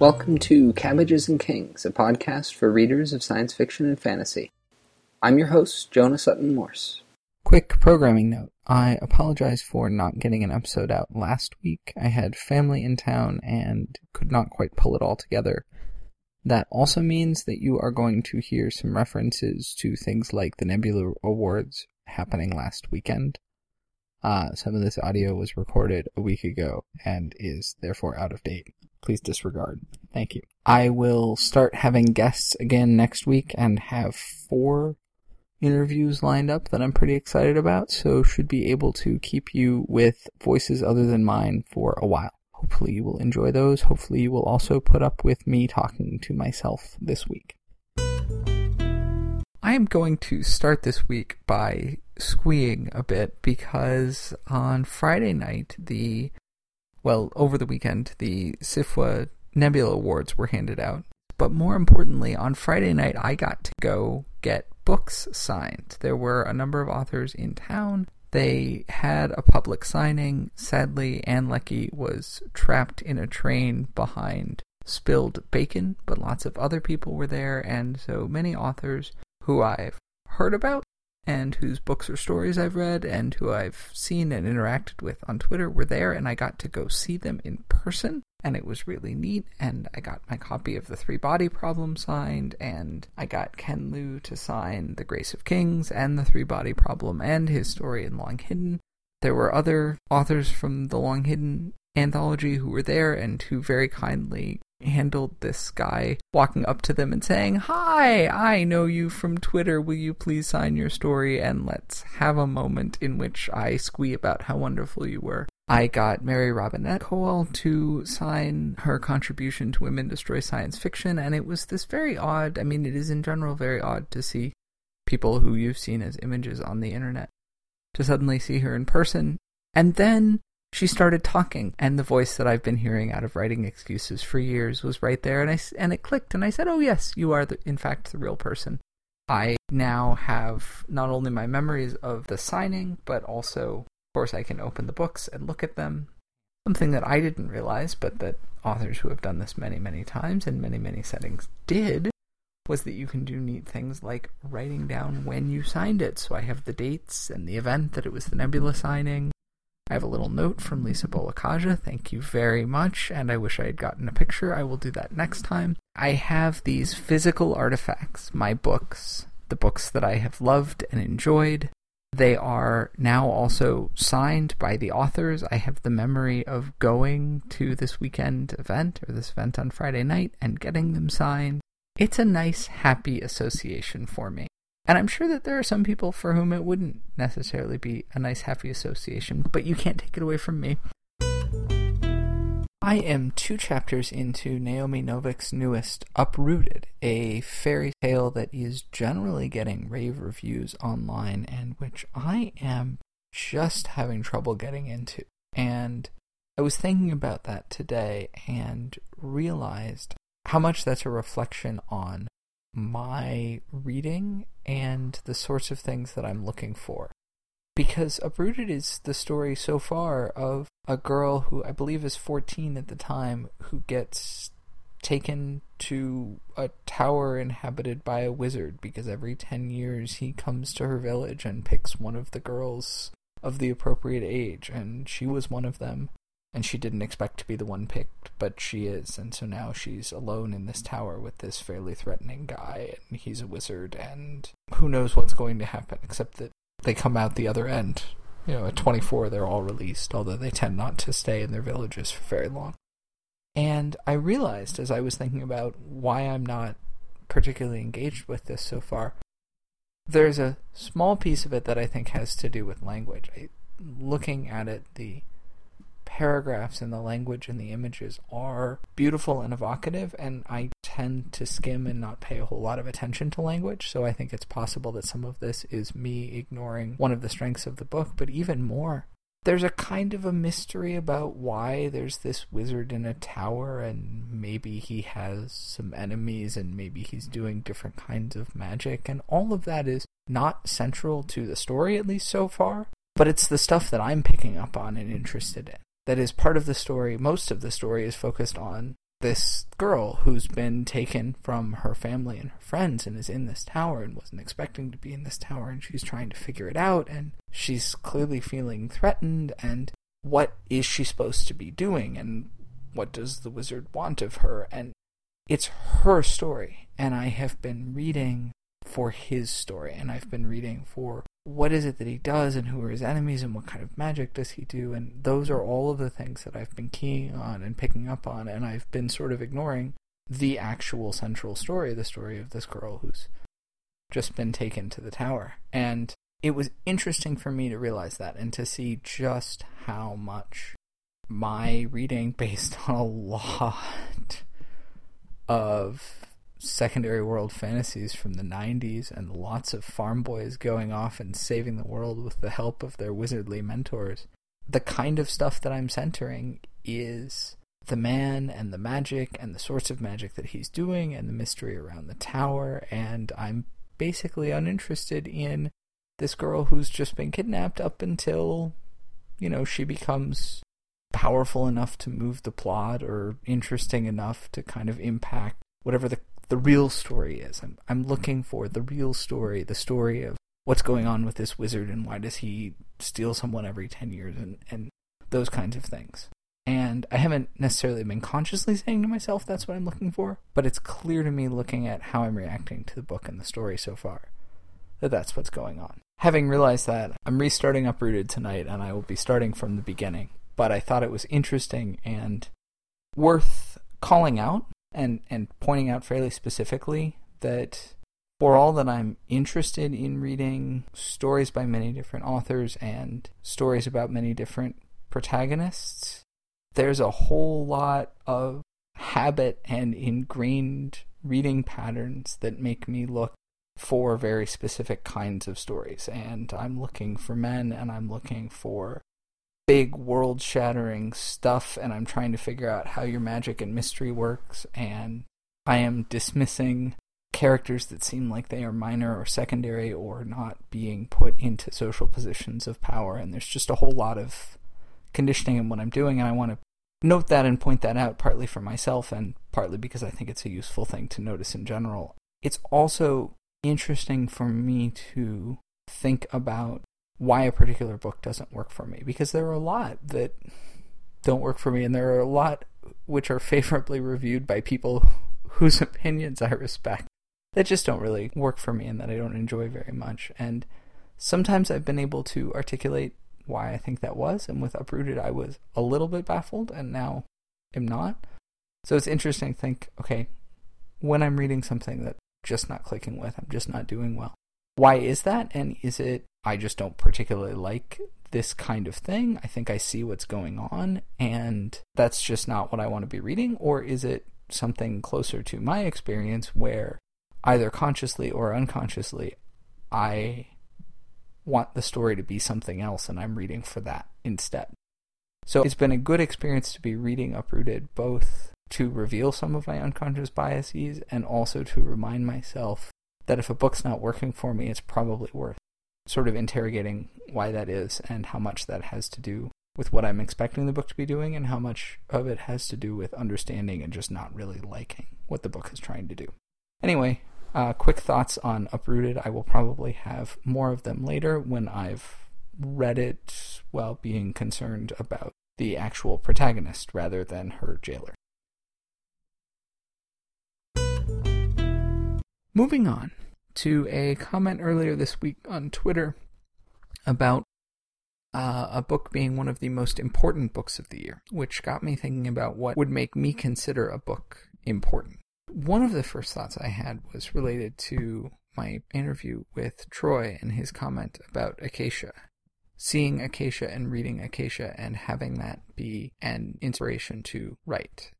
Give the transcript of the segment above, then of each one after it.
Welcome to Cabbages and Kings, a podcast for readers of science fiction and fantasy. I'm your host, Jonah Sutton Morse. Quick programming note. I apologize for not getting an episode out last week. I had family in town and could not quite pull it all together. That also means that you are going to hear some references to things like the Nebula Awards happening last weekend. Uh, some of this audio was recorded a week ago and is therefore out of date. Please disregard. Thank you. I will start having guests again next week and have four interviews lined up that I'm pretty excited about, so should be able to keep you with voices other than mine for a while. Hopefully you will enjoy those. Hopefully you will also put up with me talking to myself this week. I am going to start this week by squeeing a bit because on Friday night, the, well, over the weekend, the SFWA Nebula Awards were handed out. But more importantly, on Friday night, I got to go get books signed. There were a number of authors in town. They had a public signing. Sadly, Ann Leckie was trapped in a train behind spilled bacon, but lots of other people were there, and so many authors who I've heard about and whose books or stories I've read and who I've seen and interacted with on Twitter were there, and I got to go see them in person, and it was really neat. And I got my copy of The Three Body Problem signed, and I got Ken Liu to sign The Grace of Kings and The Three Body Problem and his story in Long Hidden. There were other authors from the Long Hidden anthology who were there and who very kindly handled this guy walking up to them and saying, Hi, I know you from Twitter. Will you please sign your story and let's have a moment in which I squee about how wonderful you were. I got Mary Robinette Kowal to sign her contribution to Women Destroy Science Fiction, and it was this very odd, I mean, it is in general very odd to see people who you've seen as images on the internet, to suddenly see her in person. And then she started talking and the voice that I've been hearing out of writing excuses for years was right there and I and it clicked and I said, "Oh yes, you are the, in fact the real person." I now have not only my memories of the signing, but also of course I can open the books and look at them. Something that I didn't realize, but that authors who have done this many, many times in many, many settings did, was that you can do neat things like writing down when you signed it. So I have the dates and the event that it was the Nebula signing. I have a little note from Lisa Bolekaja. Thank you very much, and I wish I had gotten a picture. I will do that next time. I have these physical artifacts, my books, the books that I have loved and enjoyed. They are now also signed by the authors. I have the memory of going to this weekend event or this event on Friday night and getting them signed. It's a nice, happy association for me. And I'm sure that there are some people for whom it wouldn't necessarily be a nice, happy association, but you can't take it away from me. I am two chapters into Naomi Novik's newest, Uprooted, a fairy tale that is generally getting rave reviews online and which I am just having trouble getting into. And I was thinking about that today and realized how much that's a reflection on my reading and the sorts of things that I'm looking for. Because Uprooted is the story so far of a girl who I believe is 14 at the time who gets taken to a tower inhabited by a wizard because every 10 years he comes to her village and picks one of the girls of the appropriate age, and she was one of them and she didn't expect to be the one picked, but she is, and so now she's alone in this tower with this fairly threatening guy, and he's a wizard, and who knows what's going to happen, except that they come out the other end. You know, at 24, they're all released, although they tend not to stay in their villages for very long. And I realized as I was thinking about why I'm not particularly engaged with this so far, there's a small piece of it that I think has to do with language. I, looking at it, the paragraphs and the language and the images are beautiful and evocative, and I tend to skim and not pay a whole lot of attention to language, so I think it's possible that some of this is me ignoring one of the strengths of the book, but even more. There's a kind of a mystery about why there's this wizard in a tower, and maybe he has some enemies, and maybe he's doing different kinds of magic, and all of that is not central to the story, at least so far, but it's the stuff that I'm picking up on and interested in that is part of the story. Most of the story is focused on this girl who's been taken from her family and her friends and is in this tower and wasn't expecting to be in this tower and she's trying to figure it out and she's clearly feeling threatened and what is she supposed to be doing and what does the wizard want of her and it's her story and I have been reading for his story and I've been reading for what is it that he does and who are his enemies and what kind of magic does he do? And those are all of the things that I've been keying on and picking up on. And I've been sort of ignoring the actual central story the story of this girl who's just been taken to the tower. And it was interesting for me to realize that and to see just how much my reading based on a lot of secondary world fantasies from the 90s and lots of farm boys going off and saving the world with the help of their wizardly mentors. The kind of stuff that I'm centering is the man and the magic and the sorts of magic that he's doing and the mystery around the tower and I'm basically uninterested in this girl who's just been kidnapped up until you know she becomes powerful enough to move the plot or interesting enough to kind of impact whatever the the real story is. I'm I'm looking for the real story, the story of what's going on with this wizard and why does he steal someone every 10 years and and those kinds of things. And I haven't necessarily been consciously saying to myself that's what I'm looking for, but it's clear to me looking at how I'm reacting to the book and the story so far that that's what's going on. Having realized that, I'm restarting Uprooted tonight and I will be starting from the beginning. But I thought it was interesting and worth calling out and and pointing out fairly specifically that for all that I'm interested in reading stories by many different authors and stories about many different protagonists, there's a whole lot of habit and ingrained reading patterns that make me look for very specific kinds of stories. And I'm looking for men and I'm looking for big world shattering stuff and I'm trying to figure out how your magic and mystery works and I am dismissing characters that seem like they are minor or secondary or not being put into social positions of power and there's just a whole lot of conditioning in what I'm doing and I want to note that and point that out partly for myself and partly because I think it's a useful thing to notice in general. It's also interesting for me to think about why a particular book doesn't work for me because there are a lot that don't work for me and there are a lot which are favorably reviewed by people whose opinions I respect that just don't really work for me and that I don't enjoy very much. And sometimes I've been able to articulate why I think that was and with uprooted I was a little bit baffled and now am not. So it's interesting to think okay when I'm reading something that just not clicking with I'm just not doing well why is that? And is it I just don't particularly like this kind of thing. I think I see what's going on, and that's just not what I want to be reading? Or is it something closer to my experience where either consciously or unconsciously I want the story to be something else and I'm reading for that instead? So it's been a good experience to be reading Uprooted, both to reveal some of my unconscious biases and also to remind myself that if a book's not working for me, it's probably worth sort of interrogating why that is and how much that has to do with what I'm expecting the book to be doing and how much of it has to do with understanding and just not really liking what the book is trying to do. Anyway, uh, quick thoughts on Uprooted. I will probably have more of them later when I've read it while being concerned about the actual protagonist rather than her jailer. Moving on to a comment earlier this week on Twitter about uh, a book being one of the most important books of the year, which got me thinking about what would make me consider a book important. One of the first thoughts I had was related to my interview with Troy and his comment about Acacia. Seeing Acacia and reading Acacia and having that be an inspiration to write.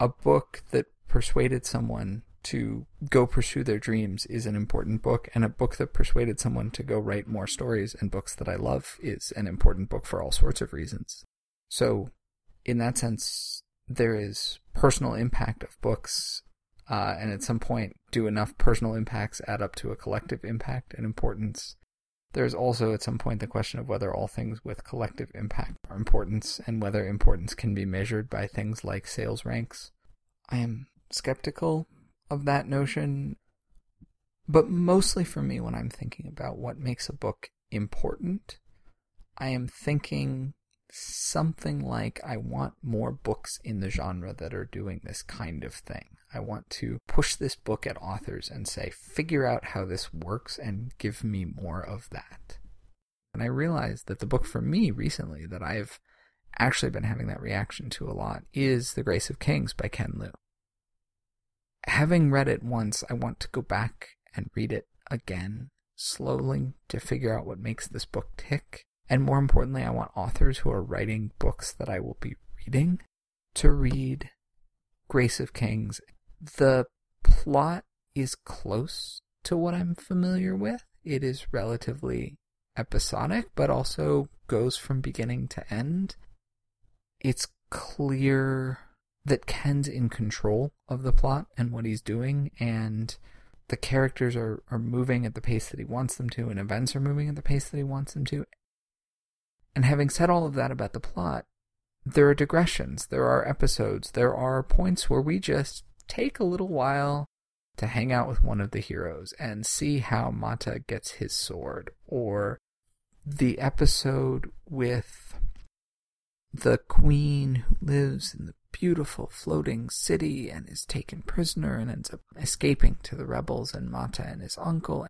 A book that persuaded someone to go pursue their dreams is an important book, and a book that persuaded someone to go write more stories and books that I love is an important book for all sorts of reasons. So, in that sense, there is personal impact of books, uh, and at some point, do enough personal impacts add up to a collective impact and importance? There's also at some point the question of whether all things with collective impact are importance and whether importance can be measured by things like sales ranks I am skeptical of that notion. But mostly for me, when I'm thinking about what makes a book important, I am thinking something like I want more books in the genre that are doing this kind of thing. I want to push this book at authors and say, figure out how this works and give me more of that. And I realized that the book for me recently that I've actually been having that reaction to a lot is The Grace of Kings by Ken Liu. Having read it once, I want to go back and read it again slowly to figure out what makes this book tick. And more importantly, I want authors who are writing books that I will be reading to read Grace of Kings. The plot is close to what I'm familiar with. It is relatively episodic, but also goes from beginning to end. It's clear that Ken's in control of the plot and what he's doing, and the characters are, are moving at the pace that he wants them to, and events are moving at the pace that he wants them to. And having said all of that about the plot, there are digressions, there are episodes, there are points where we just take a little while to hang out with one of the heroes and see how Mata gets his sword, or the episode with the queen who lives in the beautiful floating city and is taken prisoner and ends up escaping to the rebels and Mata and his uncle.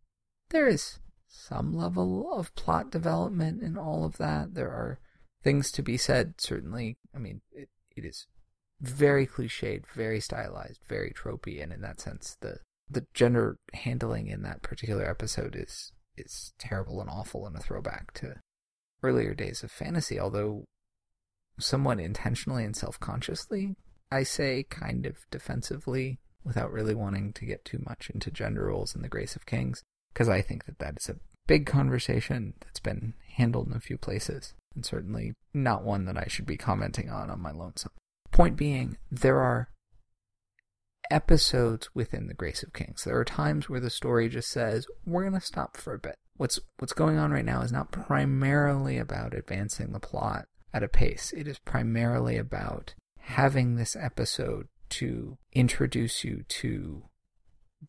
There is some level of plot development in all of that. There are things to be said, certainly. I mean, it, it is very cliched, very stylized, very tropey, and in that sense, the the gender handling in that particular episode is is terrible and awful and a throwback to earlier days of fantasy, although somewhat intentionally and self consciously, I say kind of defensively without really wanting to get too much into gender roles in the Grace of Kings, because I think that that is a big conversation that's been handled in a few places, and certainly not one that I should be commenting on on my lonesome. Point being, there are episodes within the Grace of Kings. There are times where the story just says, we're going to stop for a bit. What's what's going on right now is not primarily about advancing the plot at a pace. It is primarily about having this episode to introduce you to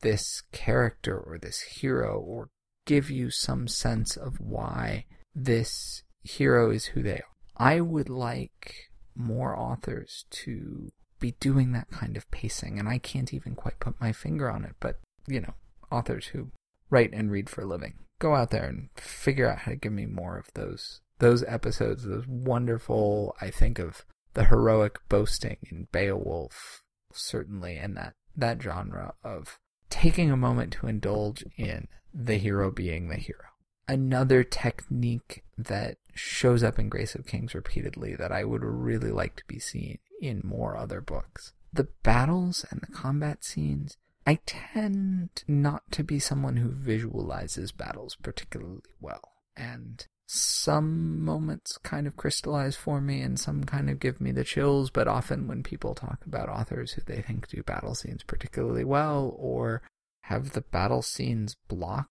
this character or this hero or give you some sense of why this hero is who they are. I would like more authors to be doing that kind of pacing, and I can't even quite put my finger on it, but, you know, authors who write and read for a living, go out there and figure out how to give me more of those those episodes, those wonderful, I think of the heroic boasting in Beowulf, certainly, and that, that genre of taking a moment to indulge in the hero being the hero. Another technique that shows up in Grace of Kings repeatedly that I would really like to be seen in more other books. The battles and the combat scenes, I tend not to be someone who visualizes battles particularly well. And some moments kind of crystallize for me and some kind of give me the chills, but often when people talk about authors who they think do battle scenes particularly well or have the battle scenes blocked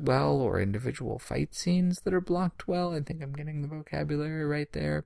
well or individual fight scenes that are blocked well, I think I'm getting the vocabulary right there.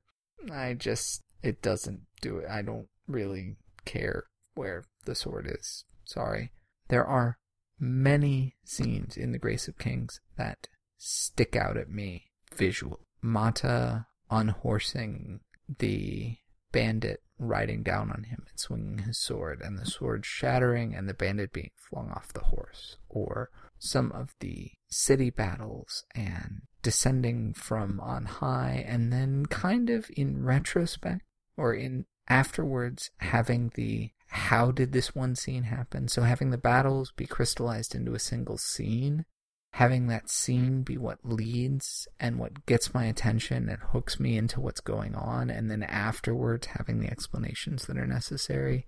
I just, it doesn't do it. I don't really care where the sword is. Sorry. There are many scenes in The Grace of Kings that stick out at me visual. Mata unhorsing the bandit riding down on him and swinging his sword, and the sword shattering and the bandit being flung off the horse, or some of the city battles and descending from on high, and then kind of in retrospect or in afterwards having the how did this one scene happen? So having the battles be crystallized into a single scene having that scene be what leads and what gets my attention and hooks me into what's going on, and then afterwards having the explanations that are necessary.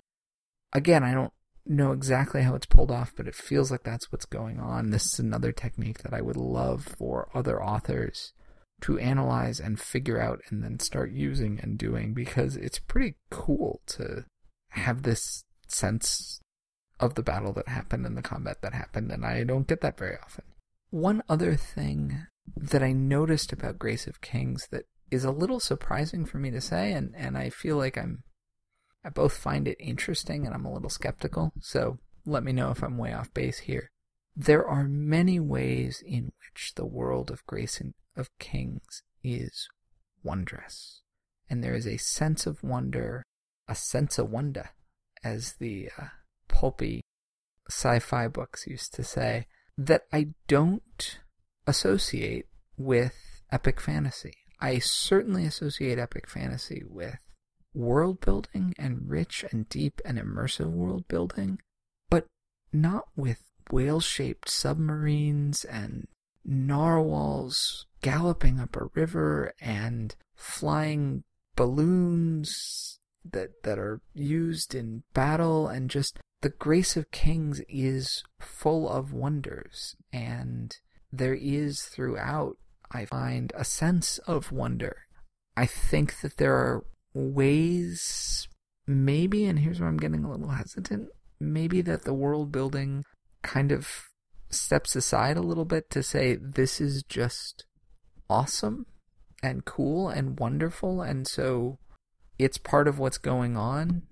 Again, I don't know exactly how it's pulled off, but it feels like that's what's going on. This is another technique that I would love for other authors to analyze and figure out and then start using and doing because it's pretty cool to have this sense of the battle that happened and the combat that happened, and I don't get that very often. One other thing that I noticed about Grace of Kings that is a little surprising for me to say, and, and I feel like I'm I both find it interesting and I'm a little skeptical, so let me know if I'm way off base here. There are many ways in which the world of Grace and of Kings is wondrous. And there is a sense of wonder, a sense of wonder, as the uh, pulpy sci fi books used to say, that I don't associate with epic fantasy. I certainly associate epic fantasy with world building and rich and deep and immersive world building, but not with whale shaped submarines and narwhals galloping up a river and flying balloons that that are used in battle and just the grace of kings is full of wonders and there is throughout I find a sense of wonder. I think that there are ways maybe and here's where I'm getting a little hesitant maybe that the world building kind of steps aside a little bit to say this is just awesome and cool and wonderful and so it's part of what's going on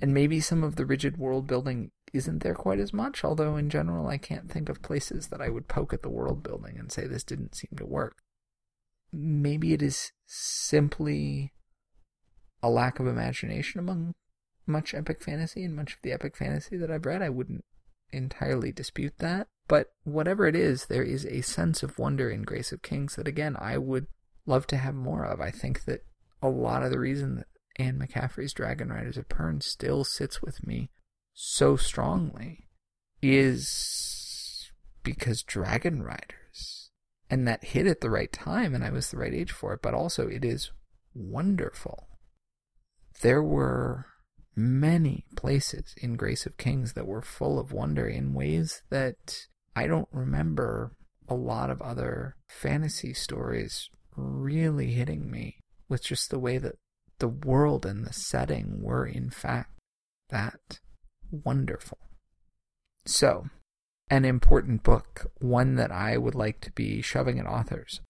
and maybe some of the rigid world building isn't there quite as much although in general I can't think of places that I would poke at the world building and say this didn't seem to work. Maybe it is simply a lack of imagination among much epic fantasy and much of the epic fantasy that I've read. I wouldn't entirely dispute that. But whatever it is, there is a sense of wonder in Grace of Kings that, again, I would love to have more of. I think that a lot of the reason that Anne McCaffrey's Dragon Riders of Pern still sits with me so strongly is because Dragon Riders, and that hit at the right time, and I was the right age for it, but also it is wonderful. There were many places in Grace of Kings that were full of wonder in ways that I don't remember a lot of other fantasy stories really hitting me with just the way that the world and the setting were, in fact, that wonderful. So, an important book, one that I would like to be shoving at authors.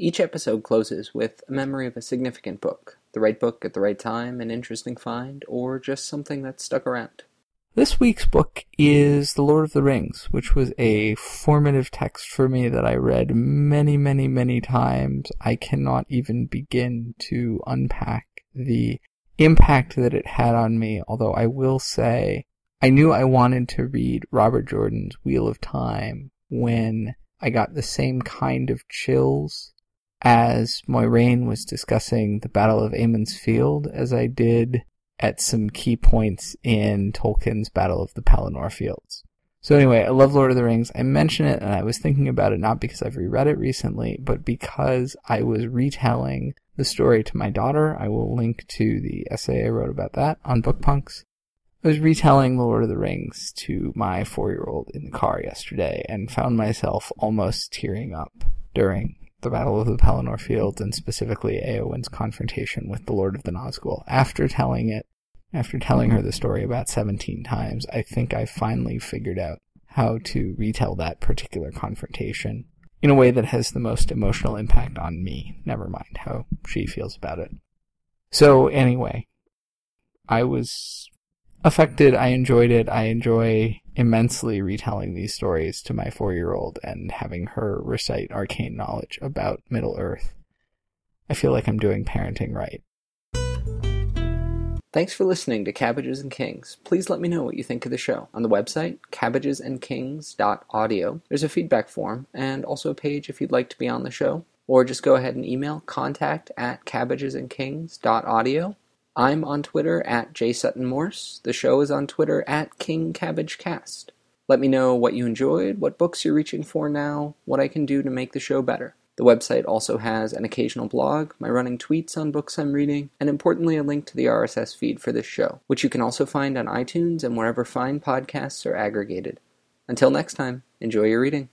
Each episode closes with a memory of a significant book, the right book at the right time, an interesting find, or just something that stuck around. This week's book is The Lord of the Rings, which was a formative text for me that I read many, many, many times. I cannot even begin to unpack the impact that it had on me, although I will say I knew I wanted to read Robert Jordan's Wheel of Time when I got the same kind of chills as Moiraine was discussing the Battle of Emond's Field as I did at some key points in Tolkien's Battle of the Pelennor Fields. So anyway, I love Lord of the Rings. I mention it and I was thinking about it not because I've reread it recently, but because I was retelling the story to my daughter. I will link to the essay I wrote about that on Bookpunks. I was retelling Lord of the Rings to my four-year-old in the car yesterday and found myself almost tearing up during the Battle of the Pelennor Fields and specifically Eowyn's confrontation with the Lord of the Nazgul. After telling it, after telling her the story about 17 times, I think I finally figured out how to retell that particular confrontation in a way that has the most emotional impact on me, never mind how she feels about it. So anyway, I was affected. I enjoyed it. I enjoy immensely retelling these stories to my four year old and having her recite arcane knowledge about Middle Earth. I feel like I'm doing parenting right. Thanks for listening to Cabbages and Kings. Please let me know what you think of the show. On the website, cabbagesandkings.audio, there's a feedback form and also a page if you'd like to be on the show. Or just go ahead and email contact at cabbagesandkings.audio. I'm on Twitter at jsuttonmorse. The show is on Twitter at kingcabbagecast. Let me know what you enjoyed, what books you're reaching for now, what I can do to make the show better. The website also has an occasional blog, my running tweets on books I'm reading, and importantly, a link to the RSS feed for this show, which you can also find on iTunes and wherever fine podcasts are aggregated. Until next time, enjoy your reading.